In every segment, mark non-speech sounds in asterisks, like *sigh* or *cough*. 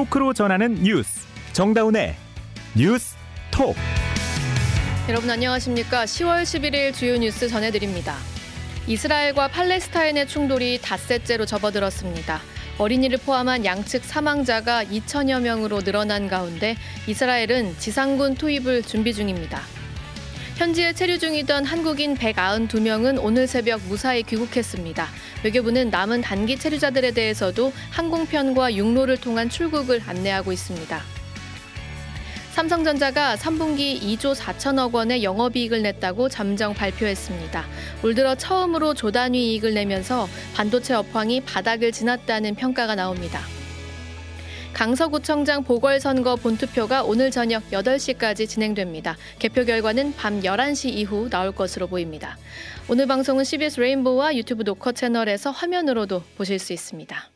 토크로 전하는 뉴스 정다운의 뉴스 톡 여러분 안녕하십니까? 10월 11일 주요 뉴스 전해드립니다. 이스라엘과 팔레스타인의 충돌이 닷새째로 접어들었습니다. 어린이를 포함한 양측 사망자가 2천여 명으로 늘어난 가운데 이스라엘은 지상군 투입을 준비 중입니다. 현지에 체류 중이던 한국인 192명은 오늘 새벽 무사히 귀국했습니다. 외교부는 남은 단기 체류자들에 대해서도 항공편과 육로를 통한 출국을 안내하고 있습니다. 삼성전자가 3분기 2조 4천억 원의 영업이익을 냈다고 잠정 발표했습니다. 올 들어 처음으로 조단위 이익을 내면서 반도체 업황이 바닥을 지났다는 평가가 나옵니다. 강서구청장 보궐선거 본투표가 오늘 저녁 8시까지 진행됩니다. 개표 결과는 밤 11시 이후 나올 것으로 보입니다. 오늘 방송은 CBS 레인보우와 유튜브 녹화 채널에서 화면으로도 보실 수 있습니다.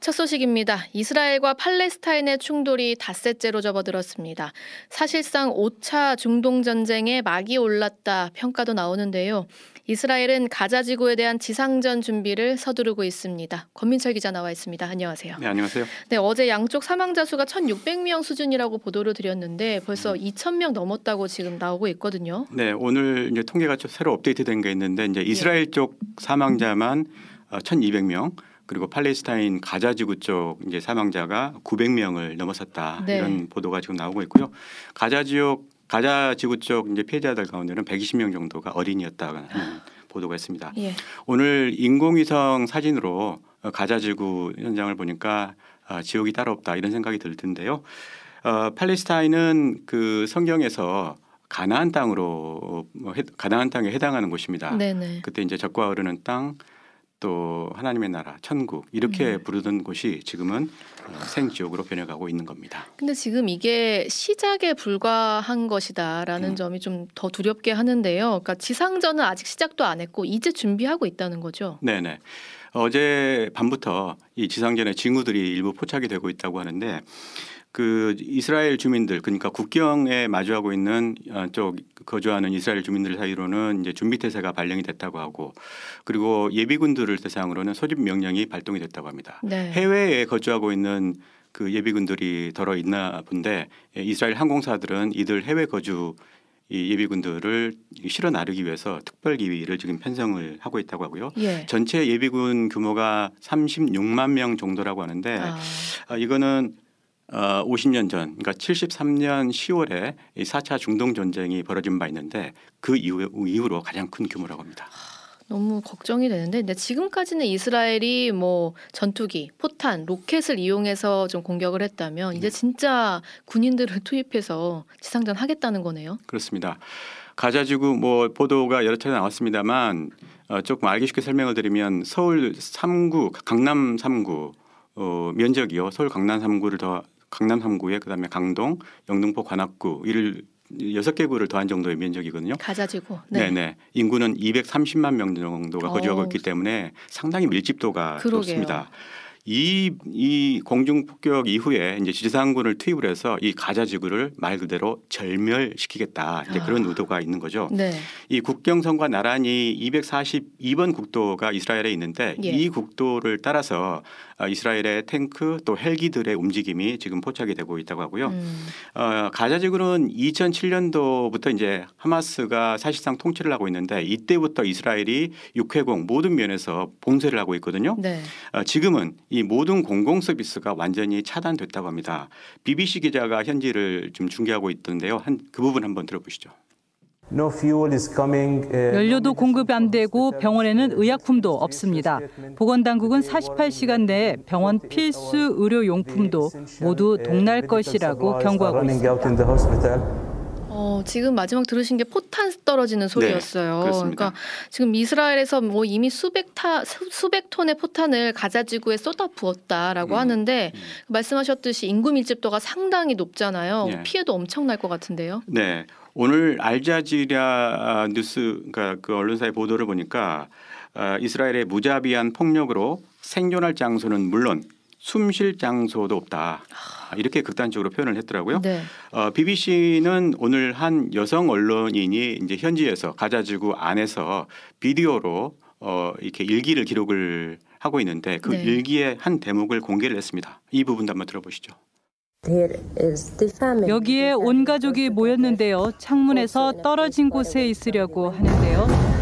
첫 소식입니다. 이스라엘과 팔레스타인의 충돌이 닷새째로 접어들었습니다. 사실상 5차 중동 전쟁에 막이 올랐다 평가도 나오는데요. 이스라엘은 가자 지구에 대한 지상전 준비를 서두르고 있습니다. 권민철 기자 나와 있습니다. 안녕하세요. 네, 안녕하세요. 네, 어제 양쪽 사망자 수가 1,600명 수준이라고 보도를 드렸는데 벌써 음. 2,000명 넘었다고 지금 나오고 있거든요. 네, 오늘 이제 통계가 좀 새로 업데이트된 게 있는데 이제 이스라엘 예. 쪽 사망자만 1,200명 어, 그리고 팔레스타인 가자 지구 쪽 이제 사망자가 900명을 넘어섰다 네. 이런 보도가 지금 나오고 있고요. 가자 지역 가자 지구 쪽 이제 피해자들 가운데는 120명 정도가 어린이였다는 보도가 있습니다. 예. 오늘 인공위성 사진으로 가자 지구 현장을 보니까 아, 지옥이 따로 없다 이런 생각이 들 텐데요. 어, 팔레스타인은 그 성경에서 가나안 땅으로 뭐 가나안 땅에 해당하는 곳입니다. 네네. 그때 이제 적과 흐르는 땅 또 하나님의 나라, 천국 이렇게 네. 부르던 곳이 지금은 어, 생지옥으로 변해가고 있는 겁니다. 근데 지금 이게 시작에 불과한 것이다라는 음. 점이 좀 더 두렵게 하는데요. 그러니까 지상전은 아직 시작도 안 했고 이제 준비하고 있다는 거죠. 네네. 어제 밤부터 이 지상전의 징후들이 일부 포착이 되고 있다고 하는데 그 이스라엘 주민들 그러니까 국경에 마주하고 있는 어, 쪽 거주하는 이스라엘 주민들 사이로는 이제 준비 태세가 발령이 됐다고 하고 그리고 예비군들을 대상으로는 소집 명령이 발동이 됐다고 합니다. 네. 해외에 거주하고 있는 그 예비군들이 덜어 있나 본데 이스라엘 항공사들은 이들 해외 거주 이 예비군들을 실어 나르기 위해서 특별 기위를 지금 편성을 하고 있다고 하고요. 예. 전체 예비군 규모가 36만 명 정도라고 하는데 아. 아 이거는 어, 50년 전, 그러니까 73년 10월에 이 4차 중동 전쟁이 벌어진 바 있는데 그 이후, 이후로 가장 큰 규모라고 합니다. 너무 걱정이 되는데 근데 지금까지는 이스라엘이 뭐 전투기, 포탄, 로켓을 이용해서 좀 공격을 했다면 이제 네. 진짜 군인들을 *laughs* 투입해서 지상전 하겠다는 거네요. 그렇습니다. 가자지구 뭐 보도가 여러 차례 나왔습니다만 어, 조금 알기 쉽게 설명을 드리면 서울 3구, 강남 3구 어, 면적이요. 서울 강남 3구를 더 강남 3구에 그다음에 강동, 영등포 관악구 이를 여섯 개 구를 더한 정도의 면적이거든요. 가자지구. 네, 네. 인구는 230만 명 정도가 거주하고 오. 있기 때문에 상당히 밀집도가 그러게요. 높습니다. 이, 이 공중 폭격 이후에 이제 지상군을 투입을 해서 이 가자 지구를 말 그대로 절멸시키겠다 이제 그런 아. 의도가 있는 거죠. 네. 이 국경선과 나란히 242번 국도가 이스라엘에 있는데 예. 이 국도를 따라서 어, 이스라엘의 탱크 또 헬기들의 움직임이 지금 포착이 되고 있다고 하고요. 음. 어, 가자 지구는 2007년도부터 이제 하마스가 사실상 통치를 하고 있는데 이때부터 이스라엘이 육해공 모든 면에서 봉쇄를 하고 있거든요. 네. 어, 지금은 이 모든 공공 서비스가 완전히 차단됐다고 합니다. BBC 기자가 현지를 지금 중계하고 있던데요. 한 그 부분 한번 들어보시죠. 연료도 공급 안 되고 병원에는 의약품도 없습니다. 보건당국은 48시간 내에 병원 필수 의료용품도 모두 동날 것이라고 경고하고 있습니다. 어, 지금 마지막 들으신 게 포탄 떨어지는 소리였어요. 네, 그러니까 지금 이스라엘에서 뭐 이미 수백 타 수백 톤의 포탄을 가자 지구에 쏟아 부었다라고 음, 하는데 음. 말씀하셨듯이 인구 밀집도가 상당히 높잖아요. 네. 피해도 엄청날 것 같은데요. 네. 오늘 알자지라 뉴스 그러니까 그 언론사의 보도를 보니까 어, 이스라엘의 무자비한 폭력으로 생존할 장소는 물론 숨쉴 장소도 없다. 이렇게 극단적으로 표현을 했더라고요. 네. 어, BBC는 오늘 한 여성 언론인이 이제 현지에서 가자지구 안에서 비디오로 어, 이렇게 일기를 기록을 하고 있는데 그 네. 일기의 한 대목을 공개를 했습니다. 이 부분도 한번 들어보시죠. 여기에 온 가족이 모였는데요. 창문에서 떨어진 곳에 있으려고 하는데요.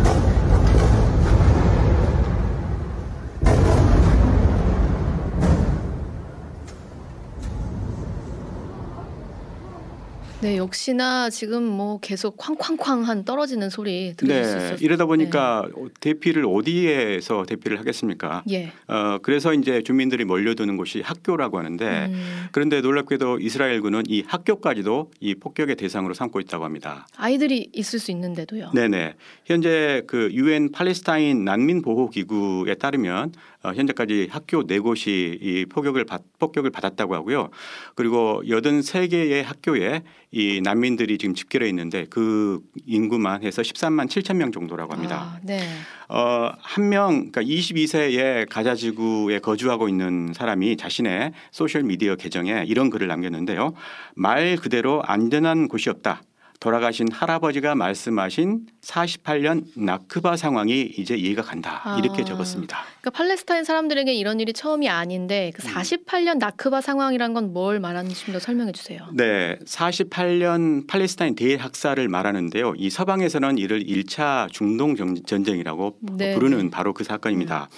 네, 역시나 지금 뭐 계속 쾅쾅쾅한 떨어지는 소리 들으실 네, 수 있어요. 이러다 보니까 네. 대피를 어디에서 대피를 하겠습니까? 예. 어, 그래서 이제 주민들이 몰려드는 곳이 학교라고 하는데 음. 그런데 놀랍게도 이스라엘군은 이 학교까지도 이 폭격의 대상으로 삼고 있다고 합니다. 아이들이 있을 수 있는데도요. 네 네. 현재 그 유엔 팔레스타인 난민 보호 기구에 따르면 어, 현재까지 학교 네 곳이 이 폭격을 받, 폭격을 받았다고 하고요. 그리고 여든 세 개의 학교에 이 난민들이 지금 집결해 있는데 그 인구만 해서 13만 7천 명 정도라고 합니다. 아, 네. 어, 한 명, 그러니까 22세의 가자 지구에 거주하고 있는 사람이 자신의 소셜 미디어 계정에 이런 글을 남겼는데요. 말 그대로 안전한 곳이 없다. 돌아가신 할아버지가 말씀하신 48년 나크바 상황이 이제 이해가 간다 아. 이렇게 적었습니다. 그러니까 팔레스타인 사람들에게 이런 일이 처음이 아닌데 그 48년 음. 나크바 상황이란 건 뭘 말하는지 좀 더 설명해 주세요. 네, 48년 팔레스타인 대학살을 말하는데요. 이 서방에서는 이를 1차 중동 전쟁이라고 네. 부르는 바로 그 사건입니다.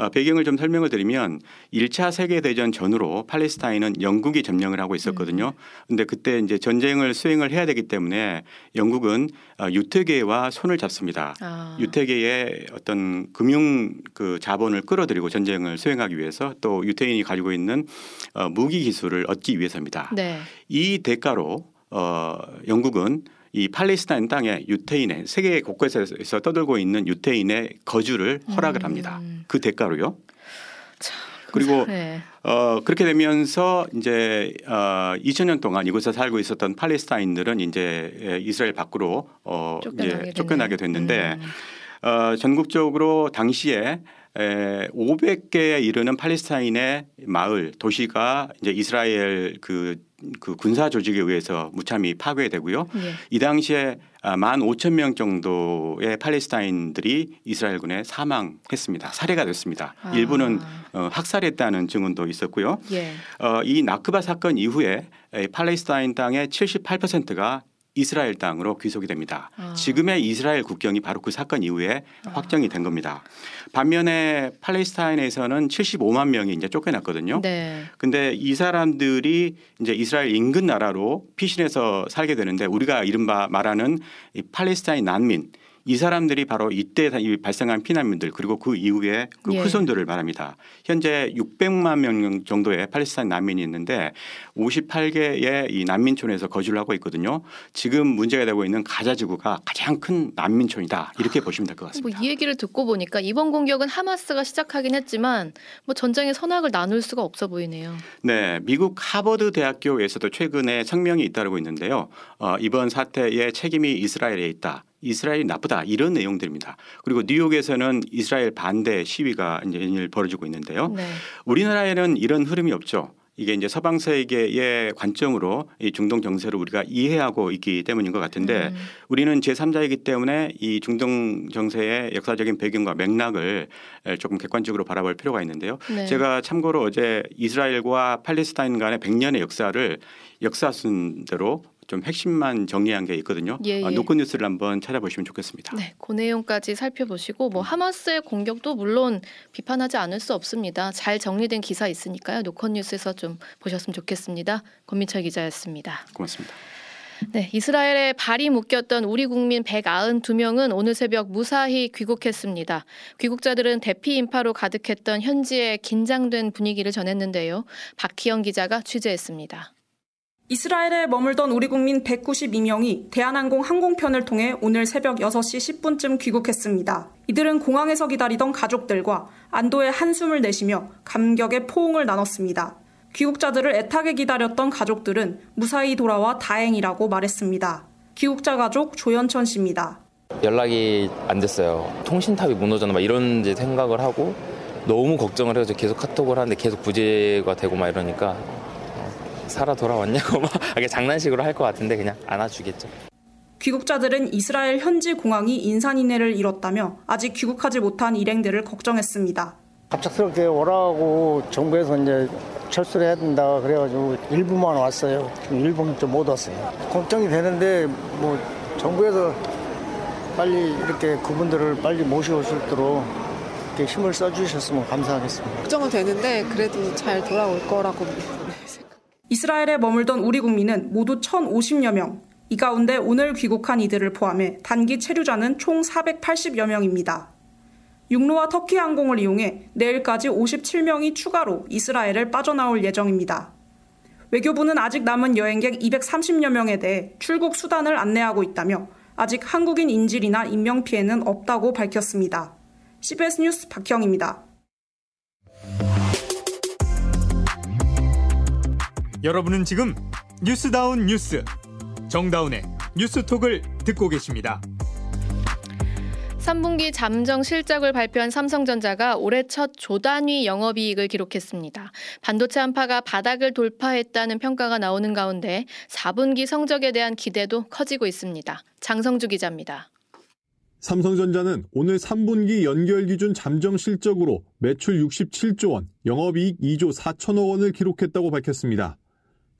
음. 어, 배경을 좀 설명을 드리면 1차 세계 대전 전후로 팔레스타인은 영국이 점령을 하고 있었거든요. 음. 그때 이제 전쟁을 수행을 해야 되기 때문에 영국은 어, 유태계와 손을 잡습니다. 아. 유태계의 어떤 금융 그 자본을 끌어들이고 전쟁을 수행하기 위해서 또 유태인이 가지고 있는 어, 무기 기술을 얻기 위해서입니다. 네. 이 대가로 어, 영국은 이 팔레스타인 땅에 유태인의 세계 곳곳에서 떠들고 있는 유태인의 거주를 허락을 합니다. 음. 그 대가로요. 참. 그리고 네. 어, 그렇게 되면서 이제 어, 2000년 동안 이곳에 살고 있었던 팔레스타인들은 이제 이스라엘 밖으로 어, 쫓겨나게, 이제 쫓겨나게 됐는데 음. 어, 전국적으로 당시에 에, 500개에 이르는 팔레스타인의 마을 도시가 이제 이스라엘 그, 그 군사 조직에 의해서 무참히 파괴되고요. 예. 이 당시에 아, 만 5천 명 정도의 팔레스타인들이 이스라엘군에 사망했습니다. 살해가 됐습니다. 아. 일부는 어, 학살했다는 증언도 있었고요. 예. 어, 이 나크바 사건 이후에 팔레스타인 땅의 78%가 이스라엘 땅으로 귀속이 됩니다. 아. 지금의 이스라엘 국경이 바로 그 사건 이후에 아. 확정이 된 겁니다. 반면에 팔레스타인에서는 75만 명이 이제 쫓겨났거든요. 네. 근데 이 사람들이 이제 이스라엘 인근 나라로 피신해서 살게 되는데 우리가 이른바 말하는 이 팔레스타인 난민 이 사람들이 바로 이때 발생한 피난민들 그리고 그 이후에 그 예. 후손들을 말합니다. 현재 600만 명 정도의 팔레스타인 난민이 있는데 58개의 이 난민촌에서 거주를 하고 있거든요. 지금 문제가 되고 있는 가자 지구가 가장 큰 난민촌이다 이렇게 보시면 될 것 같습니다. 뭐 이 얘기를 듣고 보니까 이번 공격은 하마스가 시작하긴 했지만 뭐 전쟁의 선악을 나눌 수가 없어 보이네요. 네, 미국 하버드 대학교에서도 최근에 성명이 잇따르고 있는데요. 어, 이번 사태의 책임이 이스라엘에 있다. 이스라엘이 나쁘다 이런 내용들입니다. 그리고 뉴욕에서는 이스라엘 반대 시위가 이제 벌어지고 있는데요. 네. 우리나라에는 이런 흐름이 없죠. 이게 이제 서방 세계의 관점으로 이 중동 정세를 우리가 이해하고 있기 때문인 것 같은데 음. 우리는 제3자이기 때문에 이 중동 정세의 역사적인 배경과 맥락을 조금 객관적으로 바라볼 필요가 있는데요. 네. 제가 참고로 어제 이스라엘과 팔레스타인 간의 100년의 역사를 역사 순대로 좀 핵심만 정리한 게 있거든요. 예, 예. 노컷 뉴스를 한번 찾아보시면 좋겠습니다. 네, 그 내용까지 살펴보시고 뭐 하마스의 공격도 물론 비판하지 않을 수 없습니다. 잘 정리된 기사 있으니까요. 노컷 뉴스에서 좀 보셨으면 좋겠습니다. 권민철 기자였습니다. 고맙습니다. 네, 이스라엘에 발이 묶였던 우리 국민 192명은 오늘 새벽 무사히 귀국했습니다. 귀국자들은 대피 인파로 가득했던 현지의 긴장된 분위기를 전했는데요. 박희영 기자가 취재했습니다. 이스라엘에 머물던 우리 국민 192명이 대한항공 항공편을 통해 오늘 새벽 6시 10분쯤 귀국했습니다. 이들은 공항에서 기다리던 가족들과 안도의 한숨을 내쉬며 감격의 포옹을 나눴습니다. 귀국자들을 애타게 기다렸던 가족들은 무사히 돌아와 다행이라고 말했습니다. 귀국자 가족 조현천 씨입니다. 연락이 안 됐어요. 통신탑이 무너졌나 막 이런 생각을 하고 너무 걱정을 해서 계속 카톡을 하는데 계속 부재가 되고 막 이러니까 살아 돌아왔냐고 막 *laughs* 장난식으로 할 것 같은데 그냥 안아주겠죠. 귀국자들은 이스라엘 현지 공항이 인산인해를 잃었다며 아직 귀국하지 못한 일행들을 걱정했습니다. 갑작스럽게 오라고 정부에서 이제 철수를 해야 된다 그래가지고 일부만 왔어요. 일부는 좀 못 왔어요. 걱정이 되는데 뭐 정부에서 빨리 이렇게 그분들을 빨리 모셔올 수 있도록 이렇게 힘을 써주셨으면 감사하겠습니다. 걱정은 되는데 그래도 잘 돌아올 거라고 이스라엘에 머물던 우리 국민은 모두 1,050여 명. 이 가운데 오늘 귀국한 이들을 포함해 단기 체류자는 총 480여 명입니다. 육로와 터키 항공을 이용해 내일까지 57명이 추가로 이스라엘을 빠져나올 예정입니다. 외교부는 아직 남은 여행객 230여 명에 대해 출국 수단을 안내하고 있다며 아직 한국인 인질이나 인명 피해는 없다고 밝혔습니다. CBS 뉴스 박형입니다. 여러분은 지금 뉴스다운 뉴스 정다운의 뉴스톡을 듣고 계십니다. 3분기 잠정 실적을 발표한 삼성전자가 올해 첫 조단위 영업이익을 기록했습니다. 반도체 한파가 바닥을 돌파했다는 평가가 나오는 가운데 4분기 성적에 대한 기대도 커지고 있습니다. 장성주 기자입니다. 삼성전자는 오늘 3분기 연결 기준 잠정 실적으로 매출 67조 원, 영업이익 2조 4천억 원을 기록했다고 밝혔습니다.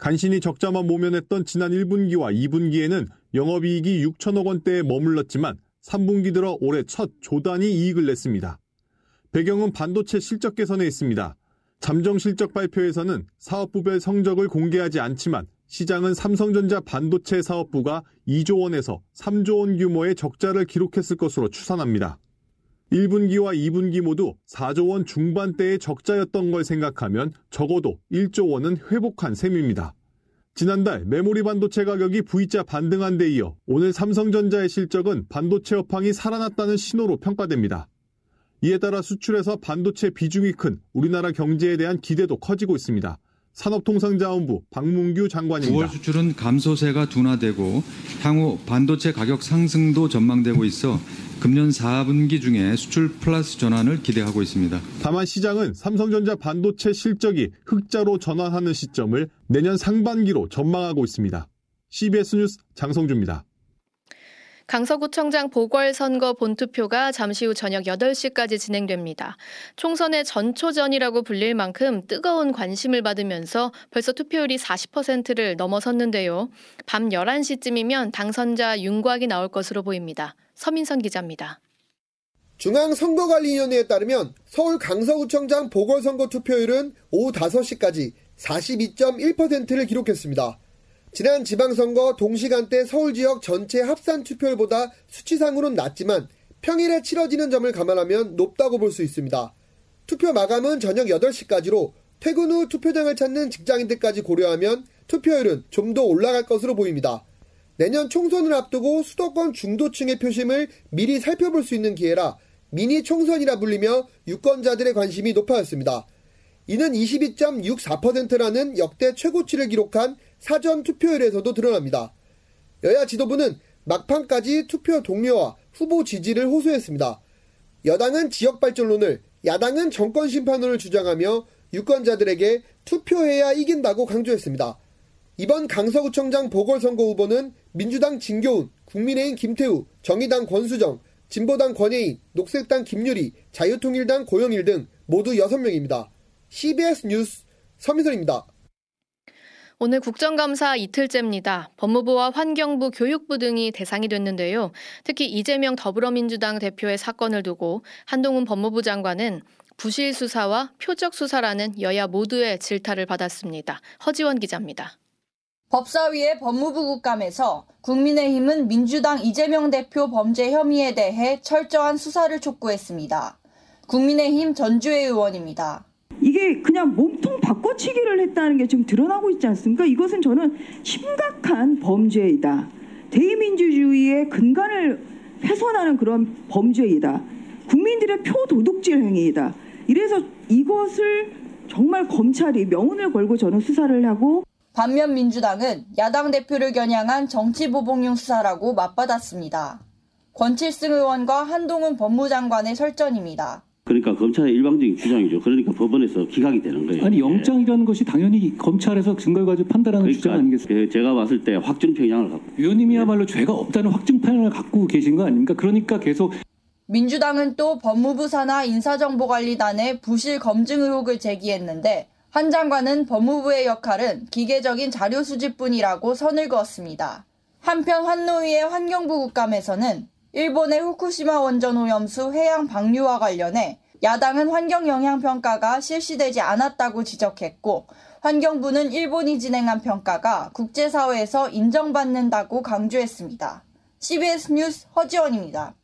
간신히 적자만 모면했던 지난 1분기와 2분기에는 영업이익이 6천억 원대에 머물렀지만 3분기 들어 올해 첫 조단위 이익을 냈습니다. 배경은 반도체 실적 개선에 있습니다. 잠정 실적 발표에서는 사업부별 성적을 공개하지 않지만 시장은 삼성전자 반도체 사업부가 2조 원에서 3조 원 규모의 적자를 기록했을 것으로 추산합니다. 1분기와 2분기 모두 4조 원 중반대의 적자였던 걸 생각하면 적어도 1조 원은 회복한 셈입니다. 지난달 메모리 반도체 가격이 V자 반등한 데 이어 오늘 삼성전자의 실적은 반도체 업황이 살아났다는 신호로 평가됩니다. 이에 따라 수출에서 반도체 비중이 큰 우리나라 경제에 대한 기대도 커지고 있습니다. 산업통상자원부 박문규 장관입니다. 9월 수출은 감소세가 둔화되고 향후 반도체 가격 상승도 전망되고 있어 금년 4분기 중에 수출 플러스 전환을 기대하고 있습니다. 다만 시장은 삼성전자 반도체 실적이 흑자로 전환하는 시점을 내년 상반기로 전망하고 있습니다. CBS 뉴스 장성주입니다. 강서구청장 보궐선거 본투표가 잠시 후 저녁 8시까지 진행됩니다. 총선의 전초전이라고 불릴 만큼 뜨거운 관심을 받으면서 벌써 투표율이 40%를 넘어섰는데요. 밤 11시쯤이면 당선자 윤곽이 나올 것으로 보입니다. 서민선 기자입니다. 중앙선거관리위원회에 따르면 서울 강서구청장 보궐선거 투표율은 오후 5시까지 42.1%를 기록했습니다. 지난 지방선거 동시간대 서울 지역 전체 합산 투표율보다 수치상으로는 낮지만 평일에 치러지는 점을 감안하면 높다고 볼 수 있습니다. 투표 마감은 저녁 8시까지로 퇴근 후 투표장을 찾는 직장인들까지 고려하면 투표율은 좀 더 올라갈 것으로 보입니다. 내년 총선을 앞두고 수도권 중도층의 표심을 미리 살펴볼 수 있는 기회라 미니 총선이라 불리며 유권자들의 관심이 높아졌습니다. 이는 22.64%라는 역대 최고치를 기록한 사전 투표율에서도 드러납니다. 여야 지도부는 막판까지 투표 동료와 후보 지지를 호소했습니다. 여당은 지역 발전론을, 야당은 정권 심판론을 주장하며 유권자들에게 투표해야 이긴다고 강조했습니다. 이번 강서구청장 보궐선거 후보는 민주당 진교훈, 국민의힘 김태우, 정의당 권수정, 진보당 권혜인, 녹색당 김유리, 자유통일당 고영일 등 모두 6명입니다. CBS 뉴스 서미선입니다. 오늘 국정감사 이틀째입니다. 법무부와 환경부, 교육부 등이 대상이 됐는데요. 특히 이재명 더불어민주당 대표의 사건을 두고 한동훈 법무부 장관은 부실 수사와 표적 수사라는 여야 모두의 질타를 받았습니다. 허지원 기자입니다. 법사위의 법무부 국감에서 국민의힘은 민주당 이재명 대표 범죄 혐의에 대해 철저한 수사를 촉구했습니다. 국민의힘 전주혜 의원입니다. 이게 그냥 몸통 바꿔치기를 했다는 게 지금 드러나고 있지 않습니까? 이것은 저는 심각한 범죄이다. 대의민주주의의 근간을 훼손하는 그런 범죄이다. 국민들의 표도둑질 행위이다. 이래서 이것을 정말 검찰이 명운을 걸고 저는 수사를 하고 반면 민주당은 야당 대표를 겨냥한 정치보복용 수사라고 맞받았습니다. 권칠승 의원과 한동훈 법무장관의 설전입니다. 그러니까 검찰의 일방적인 주장이죠. 그러니까 법원에서 기각이 되는 거예요. 아니 영장이라는 것이 당연히 검찰에서 증거를 가지고 판단하는 그러니까 주장 아니겠습니까? 제가 봤을 때 확증 편향을 갖고 위원님이야말로 죄가 없다는 확증 편향을 갖고 계신 거 아닙니까? 그러니까 계속 민주당은 또 법무부 산하 인사정보관리단의 부실 검증 의혹을 제기했는데 한 장관은 법무부의 역할은 기계적인 자료 수집뿐이라고 선을 그었습니다. 한편 환노위의 환경부 국감에서는 일본의 후쿠시마 원전 오염수 해양 방류와 관련해 야당은 환경 영향 평가가 실시되지 않았다고 지적했고 환경부는 일본이 진행한 평가가 국제사회에서 인정받는다고 강조했습니다. CBS 뉴스 허지원입니다.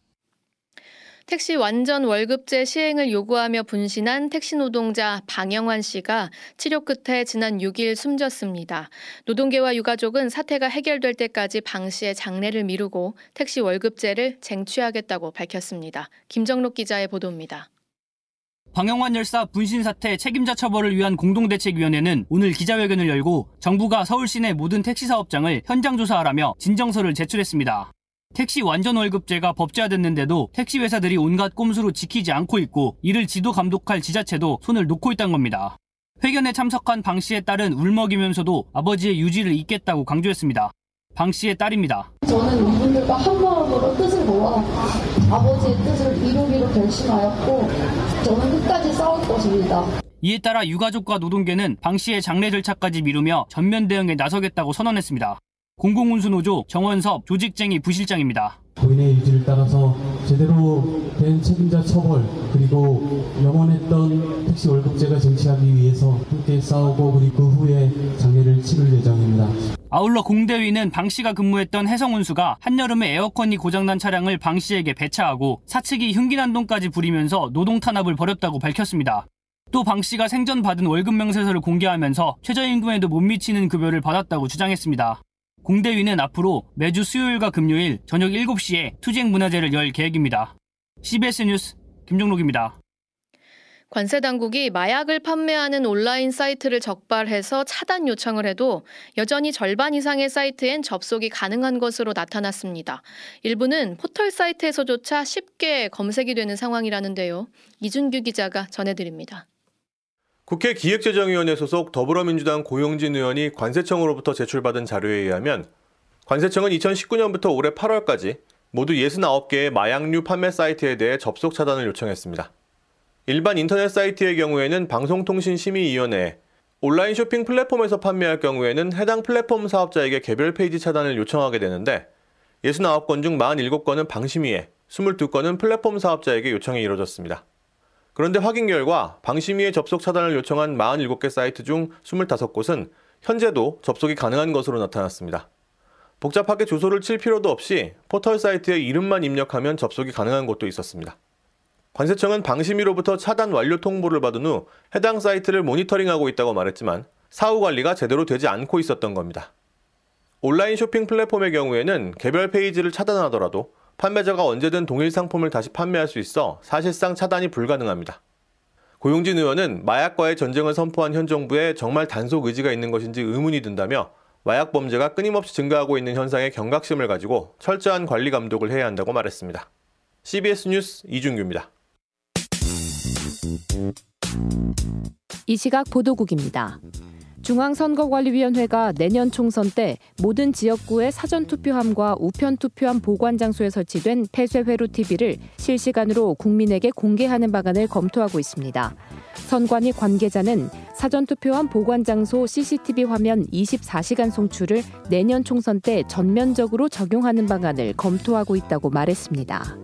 택시 완전 월급제 시행을 요구하며 분신한 택시 노동자 방영환 씨가 치료 끝에 지난 6일 숨졌습니다. 노동계와 유가족은 사태가 해결될 때까지 방 씨의 장례를 미루고 택시 월급제를 쟁취하겠다고 밝혔습니다. 김정록 기자의 보도입니다. 방영환 열사 분신 사태 책임자 처벌을 위한 공동대책위원회는 오늘 기자회견을 열고 정부가 서울 시내 모든 택시 사업장을 현장 조사하라며 진정서를 제출했습니다. 택시 완전 월급제가 법제화됐는데도 택시 회사들이 온갖 꼼수로 지키지 않고 있고 이를 지도 감독할 지자체도 손을 놓고 있다는 겁니다. 회견에 참석한 방 씨의 딸은 울먹이면서도 아버지의 유지를 잇겠다고 강조했습니다. 방 씨의 딸입니다. 저는 이분들과 한 마음으로 뜻을 모아 아버지의 뜻을 이루기로 결심하였고 저는 끝까지 싸울 것입니다. 이에 따라 유가족과 노동계는 방 씨의 장례 절차까지 미루며 전면 대응에 나서겠다고 선언했습니다. 공공운수노조 정원섭 조직쟁이 부실장입니다. 본인의 의지를 따라서 제대로 된 책임자 처벌 그리고 영원했던 택시 월급제가 쟁취하기 위해서 함께 싸우고 그리고 그 후에 장례를 치를 예정입니다. 아울러 공대위는 방 씨가 근무했던 해성운수가 한여름에 에어컨이 고장난 차량을 방 씨에게 배차하고 사측이 흉기난동까지 부리면서 노동 탄압을 벌였다고 밝혔습니다. 또 방 씨가 생전 받은 월급 명세서를 공개하면서 최저임금에도 못 미치는 급여를 받았다고 주장했습니다. 공대위는 앞으로 매주 수요일과 금요일 저녁 7시에 투쟁 문화제를 열 계획입니다. CBS 뉴스 김종록입니다. 관세 당국이 마약을 판매하는 온라인 사이트를 적발해서 차단 요청을 해도 여전히 절반 이상의 사이트엔 접속이 가능한 것으로 나타났습니다. 일부는 포털 사이트에서조차 쉽게 검색이 되는 상황이라는데요. 이준규 기자가 전해드립니다. 국회 기획재정위원회 소속 더불어민주당 고용진 의원이 관세청으로부터 제출받은 자료에 의하면 관세청은 2019년부터 올해 8월까지 모두 69개의 마약류 판매 사이트에 대해 접속 차단을 요청했습니다. 일반 인터넷 사이트의 경우에는 방송통신심의위원회에 온라인 쇼핑 플랫폼에서 판매할 경우에는 해당 플랫폼 사업자에게 개별 페이지 차단을 요청하게 되는데 69건 중 47건은 방심위에, 22건은 플랫폼 사업자에게 요청이 이루어졌습니다. 그런데 확인 결과 방심위에 접속 차단을 요청한 47개 사이트 중 25곳은 현재도 접속이 가능한 것으로 나타났습니다. 복잡하게 주소를 칠 필요도 없이 포털 사이트에 이름만 입력하면 접속이 가능한 곳도 있었습니다. 관세청은 방심위로부터 차단 완료 통보를 받은 후 해당 사이트를 모니터링하고 있다고 말했지만 사후 관리가 제대로 되지 않고 있었던 겁니다. 온라인 쇼핑 플랫폼의 경우에는 개별 페이지를 차단하더라도 판매자가 언제든 동일 상품을 다시 판매할 수 있어 사실상 차단이 불가능합니다. 고용진 의원은 마약과의 전쟁을 선포한 현 정부에 정말 단속 의지가 있는 것인지 의문이 든다며 마약 범죄가 끊임없이 증가하고 있는 현상에 경각심을 가지고 철저한 관리 감독을 해야 한다고 말했습니다. CBS 뉴스 이준규입니다. 이 시각 보도국입니다. 중앙선거관리위원회가 내년 총선 때 모든 지역구의 사전투표함과 우편투표함 보관 장소에 설치된 폐쇄회로 TV를 실시간으로 국민에게 공개하는 방안을 검토하고 있습니다. 선관위 관계자는 사전투표함 보관 장소 CCTV 화면 24시간 송출을 내년 총선 때 전면적으로 적용하는 방안을 검토하고 있다고 말했습니다.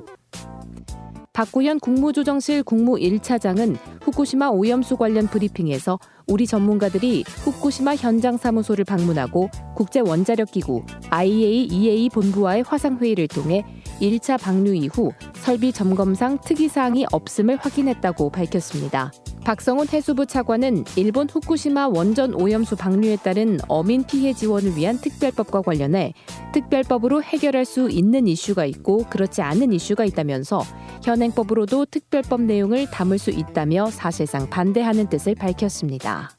박구현 국무조정실 국무 1차장은 후쿠시마 오염수 관련 브리핑에서 우리 전문가들이 후쿠시마 현장 사무소를 방문하고 국제 원자력 기구 IAEA 본부와의 화상 회의를 통해 1차 방류 이후 설비 점검상 특이 사항이 없음을 확인했다고 밝혔습니다. 박성훈 해수부 차관은 일본 후쿠시마 원전 오염수 방류에 따른 어민 피해 지원을 위한 특별법과 관련해 특별법으로 해결할 수 있는 이슈가 있고 그렇지 않은 이슈가 있다면서 현행법으로도 특별법 내용을 담을 수 있다며 사실상 반대하는 뜻을 밝혔습니다.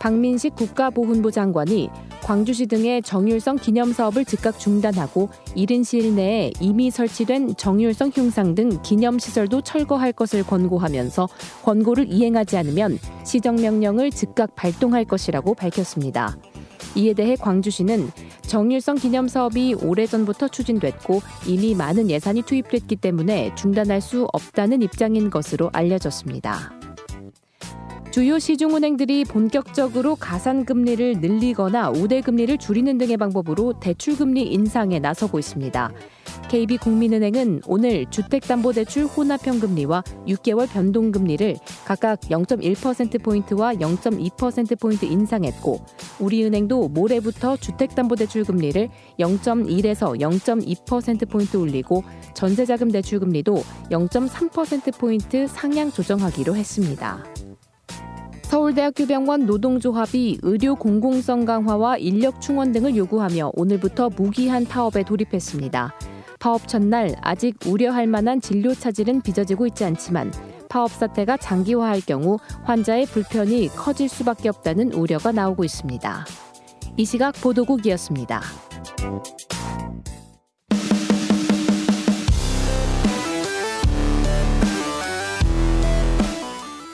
박민식 국가보훈부 장관이 광주시 등의 정율성 기념 사업을 즉각 중단하고 이른 시일 내에 이미 설치된 정율성 흉상 등 기념 시설도 철거할 것을 권고하면서 권고를 이행하지 않으면 시정 명령을 즉각 발동할 것이라고 밝혔습니다. 이에 대해 광주시는 정일성 기념 사업이 오래전부터 추진됐고 이미 많은 예산이 투입됐기 때문에 중단할 수 없다는 입장인 것으로 알려졌습니다. 주요 시중은행들이 본격적으로 가산금리를 늘리거나 우대 금리를 줄이는 등의 방법으로 대출금리 인상에 나서고 있습니다. KB국민은행은 오늘 주택담보대출 혼합형금리와 6개월 변동금리를 각각 0.1%포인트와 0.2%포인트 인상했고 우리은행도 모레부터 주택담보대출 금리를 0.1에서 0.2%포인트 올리고 전세자금 대출금리도 0.3%포인트 상향 조정하기로 했습니다. 서울대학교 병원 노동조합이 의료 공공성 강화와 인력 충원 등을 요구하며 오늘부터 무기한 파업에 돌입했습니다. 파업 첫날 아직 우려할 만한 진료 차질은 빚어지고 있지 않지만 파업 사태가 장기화할 경우 환자의 불편이 커질 수밖에 없다는 우려가 나오고 있습니다. 이 시각 보도국이었습니다.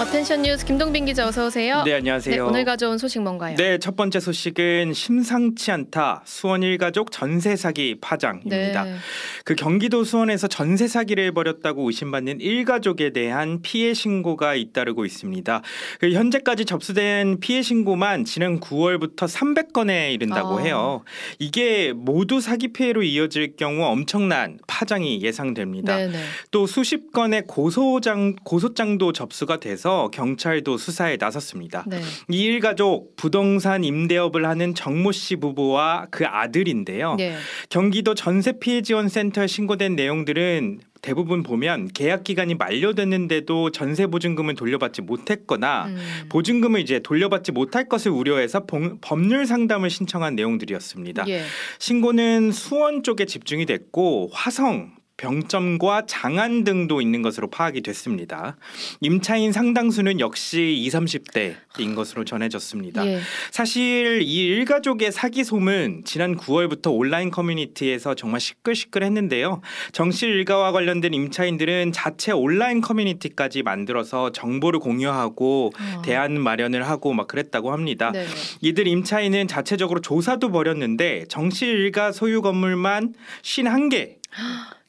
Attention 뉴스 김동빈 기자 어서 오세요. 네 안녕하세요. 네, 오늘 가져온 소식 뭔가요? 네첫 번째 소식은 심상치 않다 수원 일가족 전세 사기 파장입니다. 네. 그 경기도 수원에서 전세 사기를 벌였다고 의심받는 일가족에 대한 피해 신고가 잇따르고 있습니다. 그 현재까지 접수된 피해 신고만 지난 9월부터 300건에 이른다고 아. 해요. 이게 모두 사기 피해로 이어질 경우 엄청난 파장이 예상됩니다. 네네. 또 수십 건의 고소장 고소장도 접수가 돼서 관해서 경찰도 수사에 나섰습니다. 네. 이 일 가족 부동산 임대업을 하는 정모 씨 부부와 그 아들인데요. 네. 경기도 전세 피해 지원 센터에 신고된 내용들은 대부분 보면 계약 기간이 만료됐는데도 전세 보증금을 돌려받지 못했거나 음. 보증금을 이제 돌려받지 못할 것을 우려해서 봉, 법률 상담을 신청한 내용들이었습니다. 예. 신고는 수원 쪽에 집중이 됐고 화성 병점과 장안 등도 있는 것으로 파악이 됐습니다. 임차인 상당수는 역시 20, 30대인 것으로 전해졌습니다. 예. 사실 이 일가족의 사기 소문 지난 9월부터 온라인 커뮤니티에서 정말 시끌시끌했는데요. 정실 일가와 관련된 임차인들은 자체 온라인 커뮤니티까지 만들어서 정보를 공유하고 어. 대안 마련을 하고 막 그랬다고 합니다. 네네. 이들 임차인은 자체적으로 조사도 벌였는데 정실 일가 소유 건물만 51개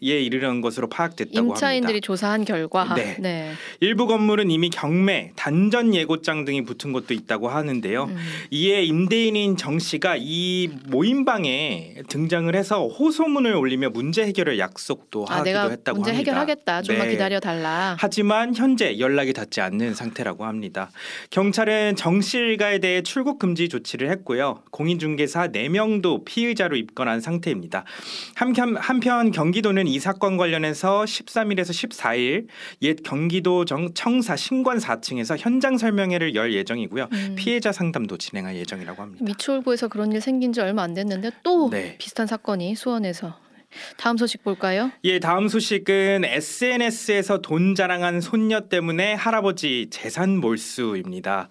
예 이르는 것으로 파악됐다고 임차인들이 합니다. 조사한 결과 네. 네. 일부 건물은 이미 경매, 단전 예고장 등이 붙은 것도 있다고 하는데요. 음. 이에 임대인인 정 씨가 이 모임방에 등장을 해서 호소문을 올리며 문제 해결을 약속도 아, 하기도 했다고 문제 합니다. 해결하겠다. 좀만 네. 기다려 달라. 하지만 현재 연락이 닿지 않는 상태라고 합니다. 경찰은 정 씨 일가에 대해 출국 금지 조치를 했고요. 공인중개사 4명도 피의자로 입건한 상태입니다. 한편, 한편 경기도는 이 사건 관련해서 13일에서 14일 옛 경기도 청사 신관 4층에서 현장 설명회를 열 예정이고요. 음. 피해자 상담도 진행할 예정이라고 합니다. 미추홀구에서 그런 일 생긴 지 얼마 안 됐는데 또 네. 비슷한 사건이 수원에서 다음 소식 볼까요? 예, 다음 소식은 SNS에서 돈 자랑한 손녀 때문에 할아버지 재산 몰수입니다.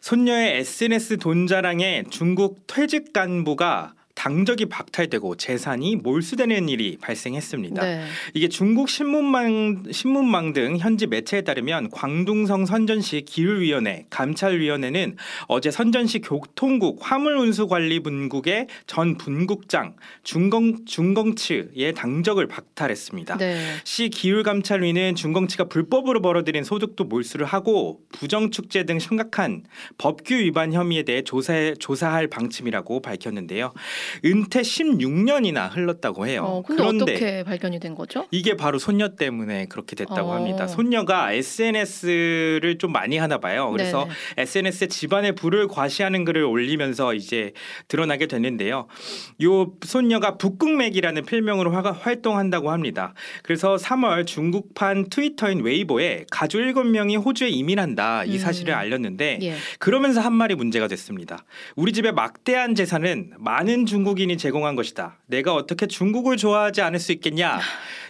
손녀의 SNS 돈 자랑에 중국 퇴직 간부가 당적이 박탈되고 재산이 몰수되는 일이 발생했습니다. 네. 이게 중국 신문망 신문망 등 현지 매체에 따르면 광둥성 선전시 기율위원회 감찰위원회는 어제 선전시 교통국 화물운수관리분국의 전 분국장 중공 중공치의 당적을 박탈했습니다. 네. 시 기율감찰위는 중공치가 불법으로 벌어들인 소득도 몰수를 하고 부정축제 등 심각한 법규 위반 혐의에 대해 조사해, 조사할 방침이라고 밝혔는데요. 은퇴 16년이나 흘렀다고 해요. 어, 근데 그런데 어떻게 발견이 된 거죠? 이게 바로 손녀 때문에 그렇게 됐다고 어. 합니다. 손녀가 SNS를 좀 많이 하나 봐요. 그래서 네네. SNS에 집안의 불을 과시하는 글을 올리면서 이제 드러나게 됐는데요. 요 손녀가 북극맥이라는 필명으로 활동한다고 합니다. 그래서 3월 중국판 트위터인 웨이보에 가족 7명이 호주에 이민한다 이 음. 사실을 음. 알렸는데 예. 그러면서 한 말이 문제가 됐습니다. 우리 집에 막대한 재산은 많은 중국인이 제공한 것이다. 내가 어떻게 중국을 좋아하지 않을 수 있겠냐?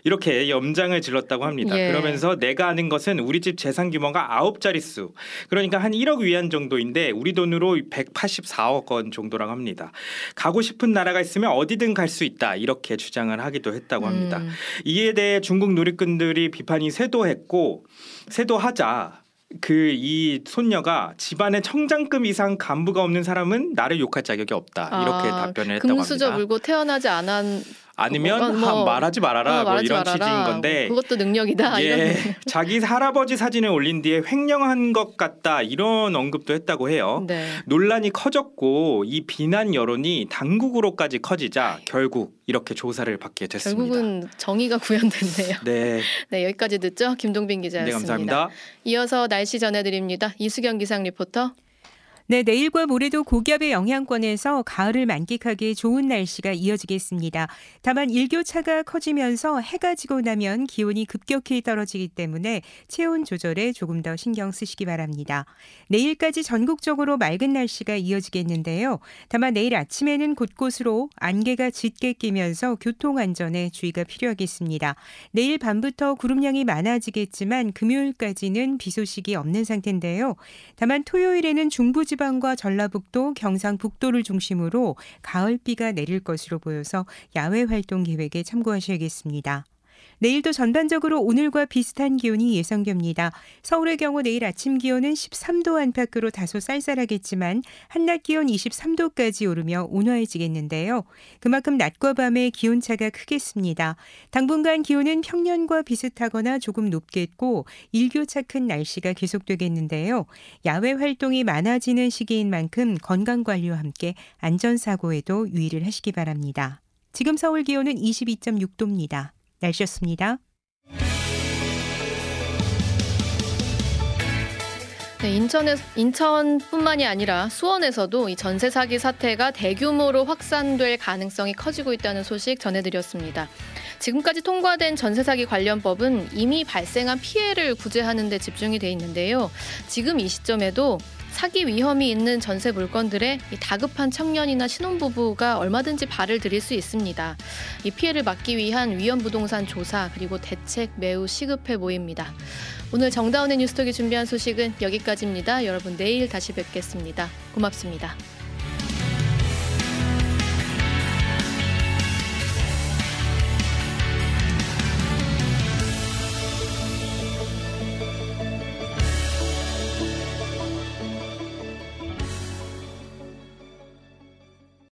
이렇게 염장을 질렀다고 합니다. 예. 그러면서 내가 아는 것은 우리 집 재산 규모가 아홉 자릿수. 그러니까 한 1억 위안 정도인데 우리 돈으로 184억 원 정도라고 합니다. 가고 싶은 나라가 있으면 어디든 갈 수 있다. 이렇게 주장을 하기도 했다고 합니다. 음. 이에 대해 중국 누리꾼들이 비판이 쇄도했고 쇄도하자 그 이 손녀가 집안에 청장급 이상 간부가 없는 사람은 나를 욕할 자격이 없다 이렇게 아, 답변을 했다고 합니다. 금수저 물고 태어나지 않은 아니면 뭐, 말하지 말아라 어, 뭐 말하지 이런 말아라. 취지인 건데 그것도 능력이다. 예, *laughs* 자기 할아버지 사진을 올린 뒤에 횡령한 것 같다 이런 언급도 했다고 해요. 네. 논란이 커졌고 이 비난 여론이 당국으로까지 커지자 결국 이렇게 조사를 받게 됐습니다. 결국은 정의가 구현됐네요. 네. *laughs* 네 여기까지 듣죠. 김동빈 기자였습니다. 네 감사합니다. 이어서 날씨 전해드립니다. 이수경 기상 리포터. 네, 내일과 모레도 고기압의 영향권에서 가을을 만끽하기 좋은 날씨가 이어지겠습니다. 다만 일교차가 커지면서 해가 지고 나면 기온이 급격히 떨어지기 때문에 체온 조절에 조금 더 신경 쓰시기 바랍니다. 내일까지 전국적으로 맑은 날씨가 이어지겠는데요. 다만 내일 아침에는 곳곳으로 안개가 짙게 끼면서 교통 안전에 주의가 필요하겠습니다. 내일 밤부터 구름량이 많아지겠지만 금요일까지는 비 소식이 없는 상태인데요. 다만 토요일에는 중부 지방 과 전라북도, 경상북도를 중심으로 가을비가 내릴 것으로 보여서 야외 활동 계획에 참고하셔야겠습니다. 내일도 전반적으로 오늘과 비슷한 기온이 예상됩니다. 서울의 경우 내일 아침 기온은 13도 안팎으로 다소 쌀쌀하겠지만 한낮 기온 23도까지 오르며 온화해지겠는데요. 그만큼 낮과 밤의 기온차가 크겠습니다. 당분간 기온은 평년과 비슷하거나 조금 높겠고 일교차 큰 날씨가 계속되겠는데요. 야외 활동이 많아지는 시기인 만큼 건강 관리와 함께 안전사고에도 유의를 하시기 바랍니다. 지금 서울 기온은 22.6도입니다. 날씨였습니다. 네, 인천에, 인천뿐만이 아니라 수원에서도 이 전세 사기 사태가 대규모로 확산될 가능성이 커지고 있다는 소식 전해드렸습니다. 지금까지 통과된 전세 사기 관련법은 이미 발생한 피해를 구제하는 데 집중이 돼 있는데요. 지금 이 시점에도 사기 위험이 있는 전세 물건들에 다급한 청년이나 신혼부부가 얼마든지 발을 들일 수 있습니다. 이 피해를 막기 위한 위험 부동산 조사 그리고 대책 매우 시급해 보입니다. 오늘 정다운의 뉴스톡이 준비한 소식은 여기까지입니다. 여러분 내일 다시 뵙겠습니다. 고맙습니다.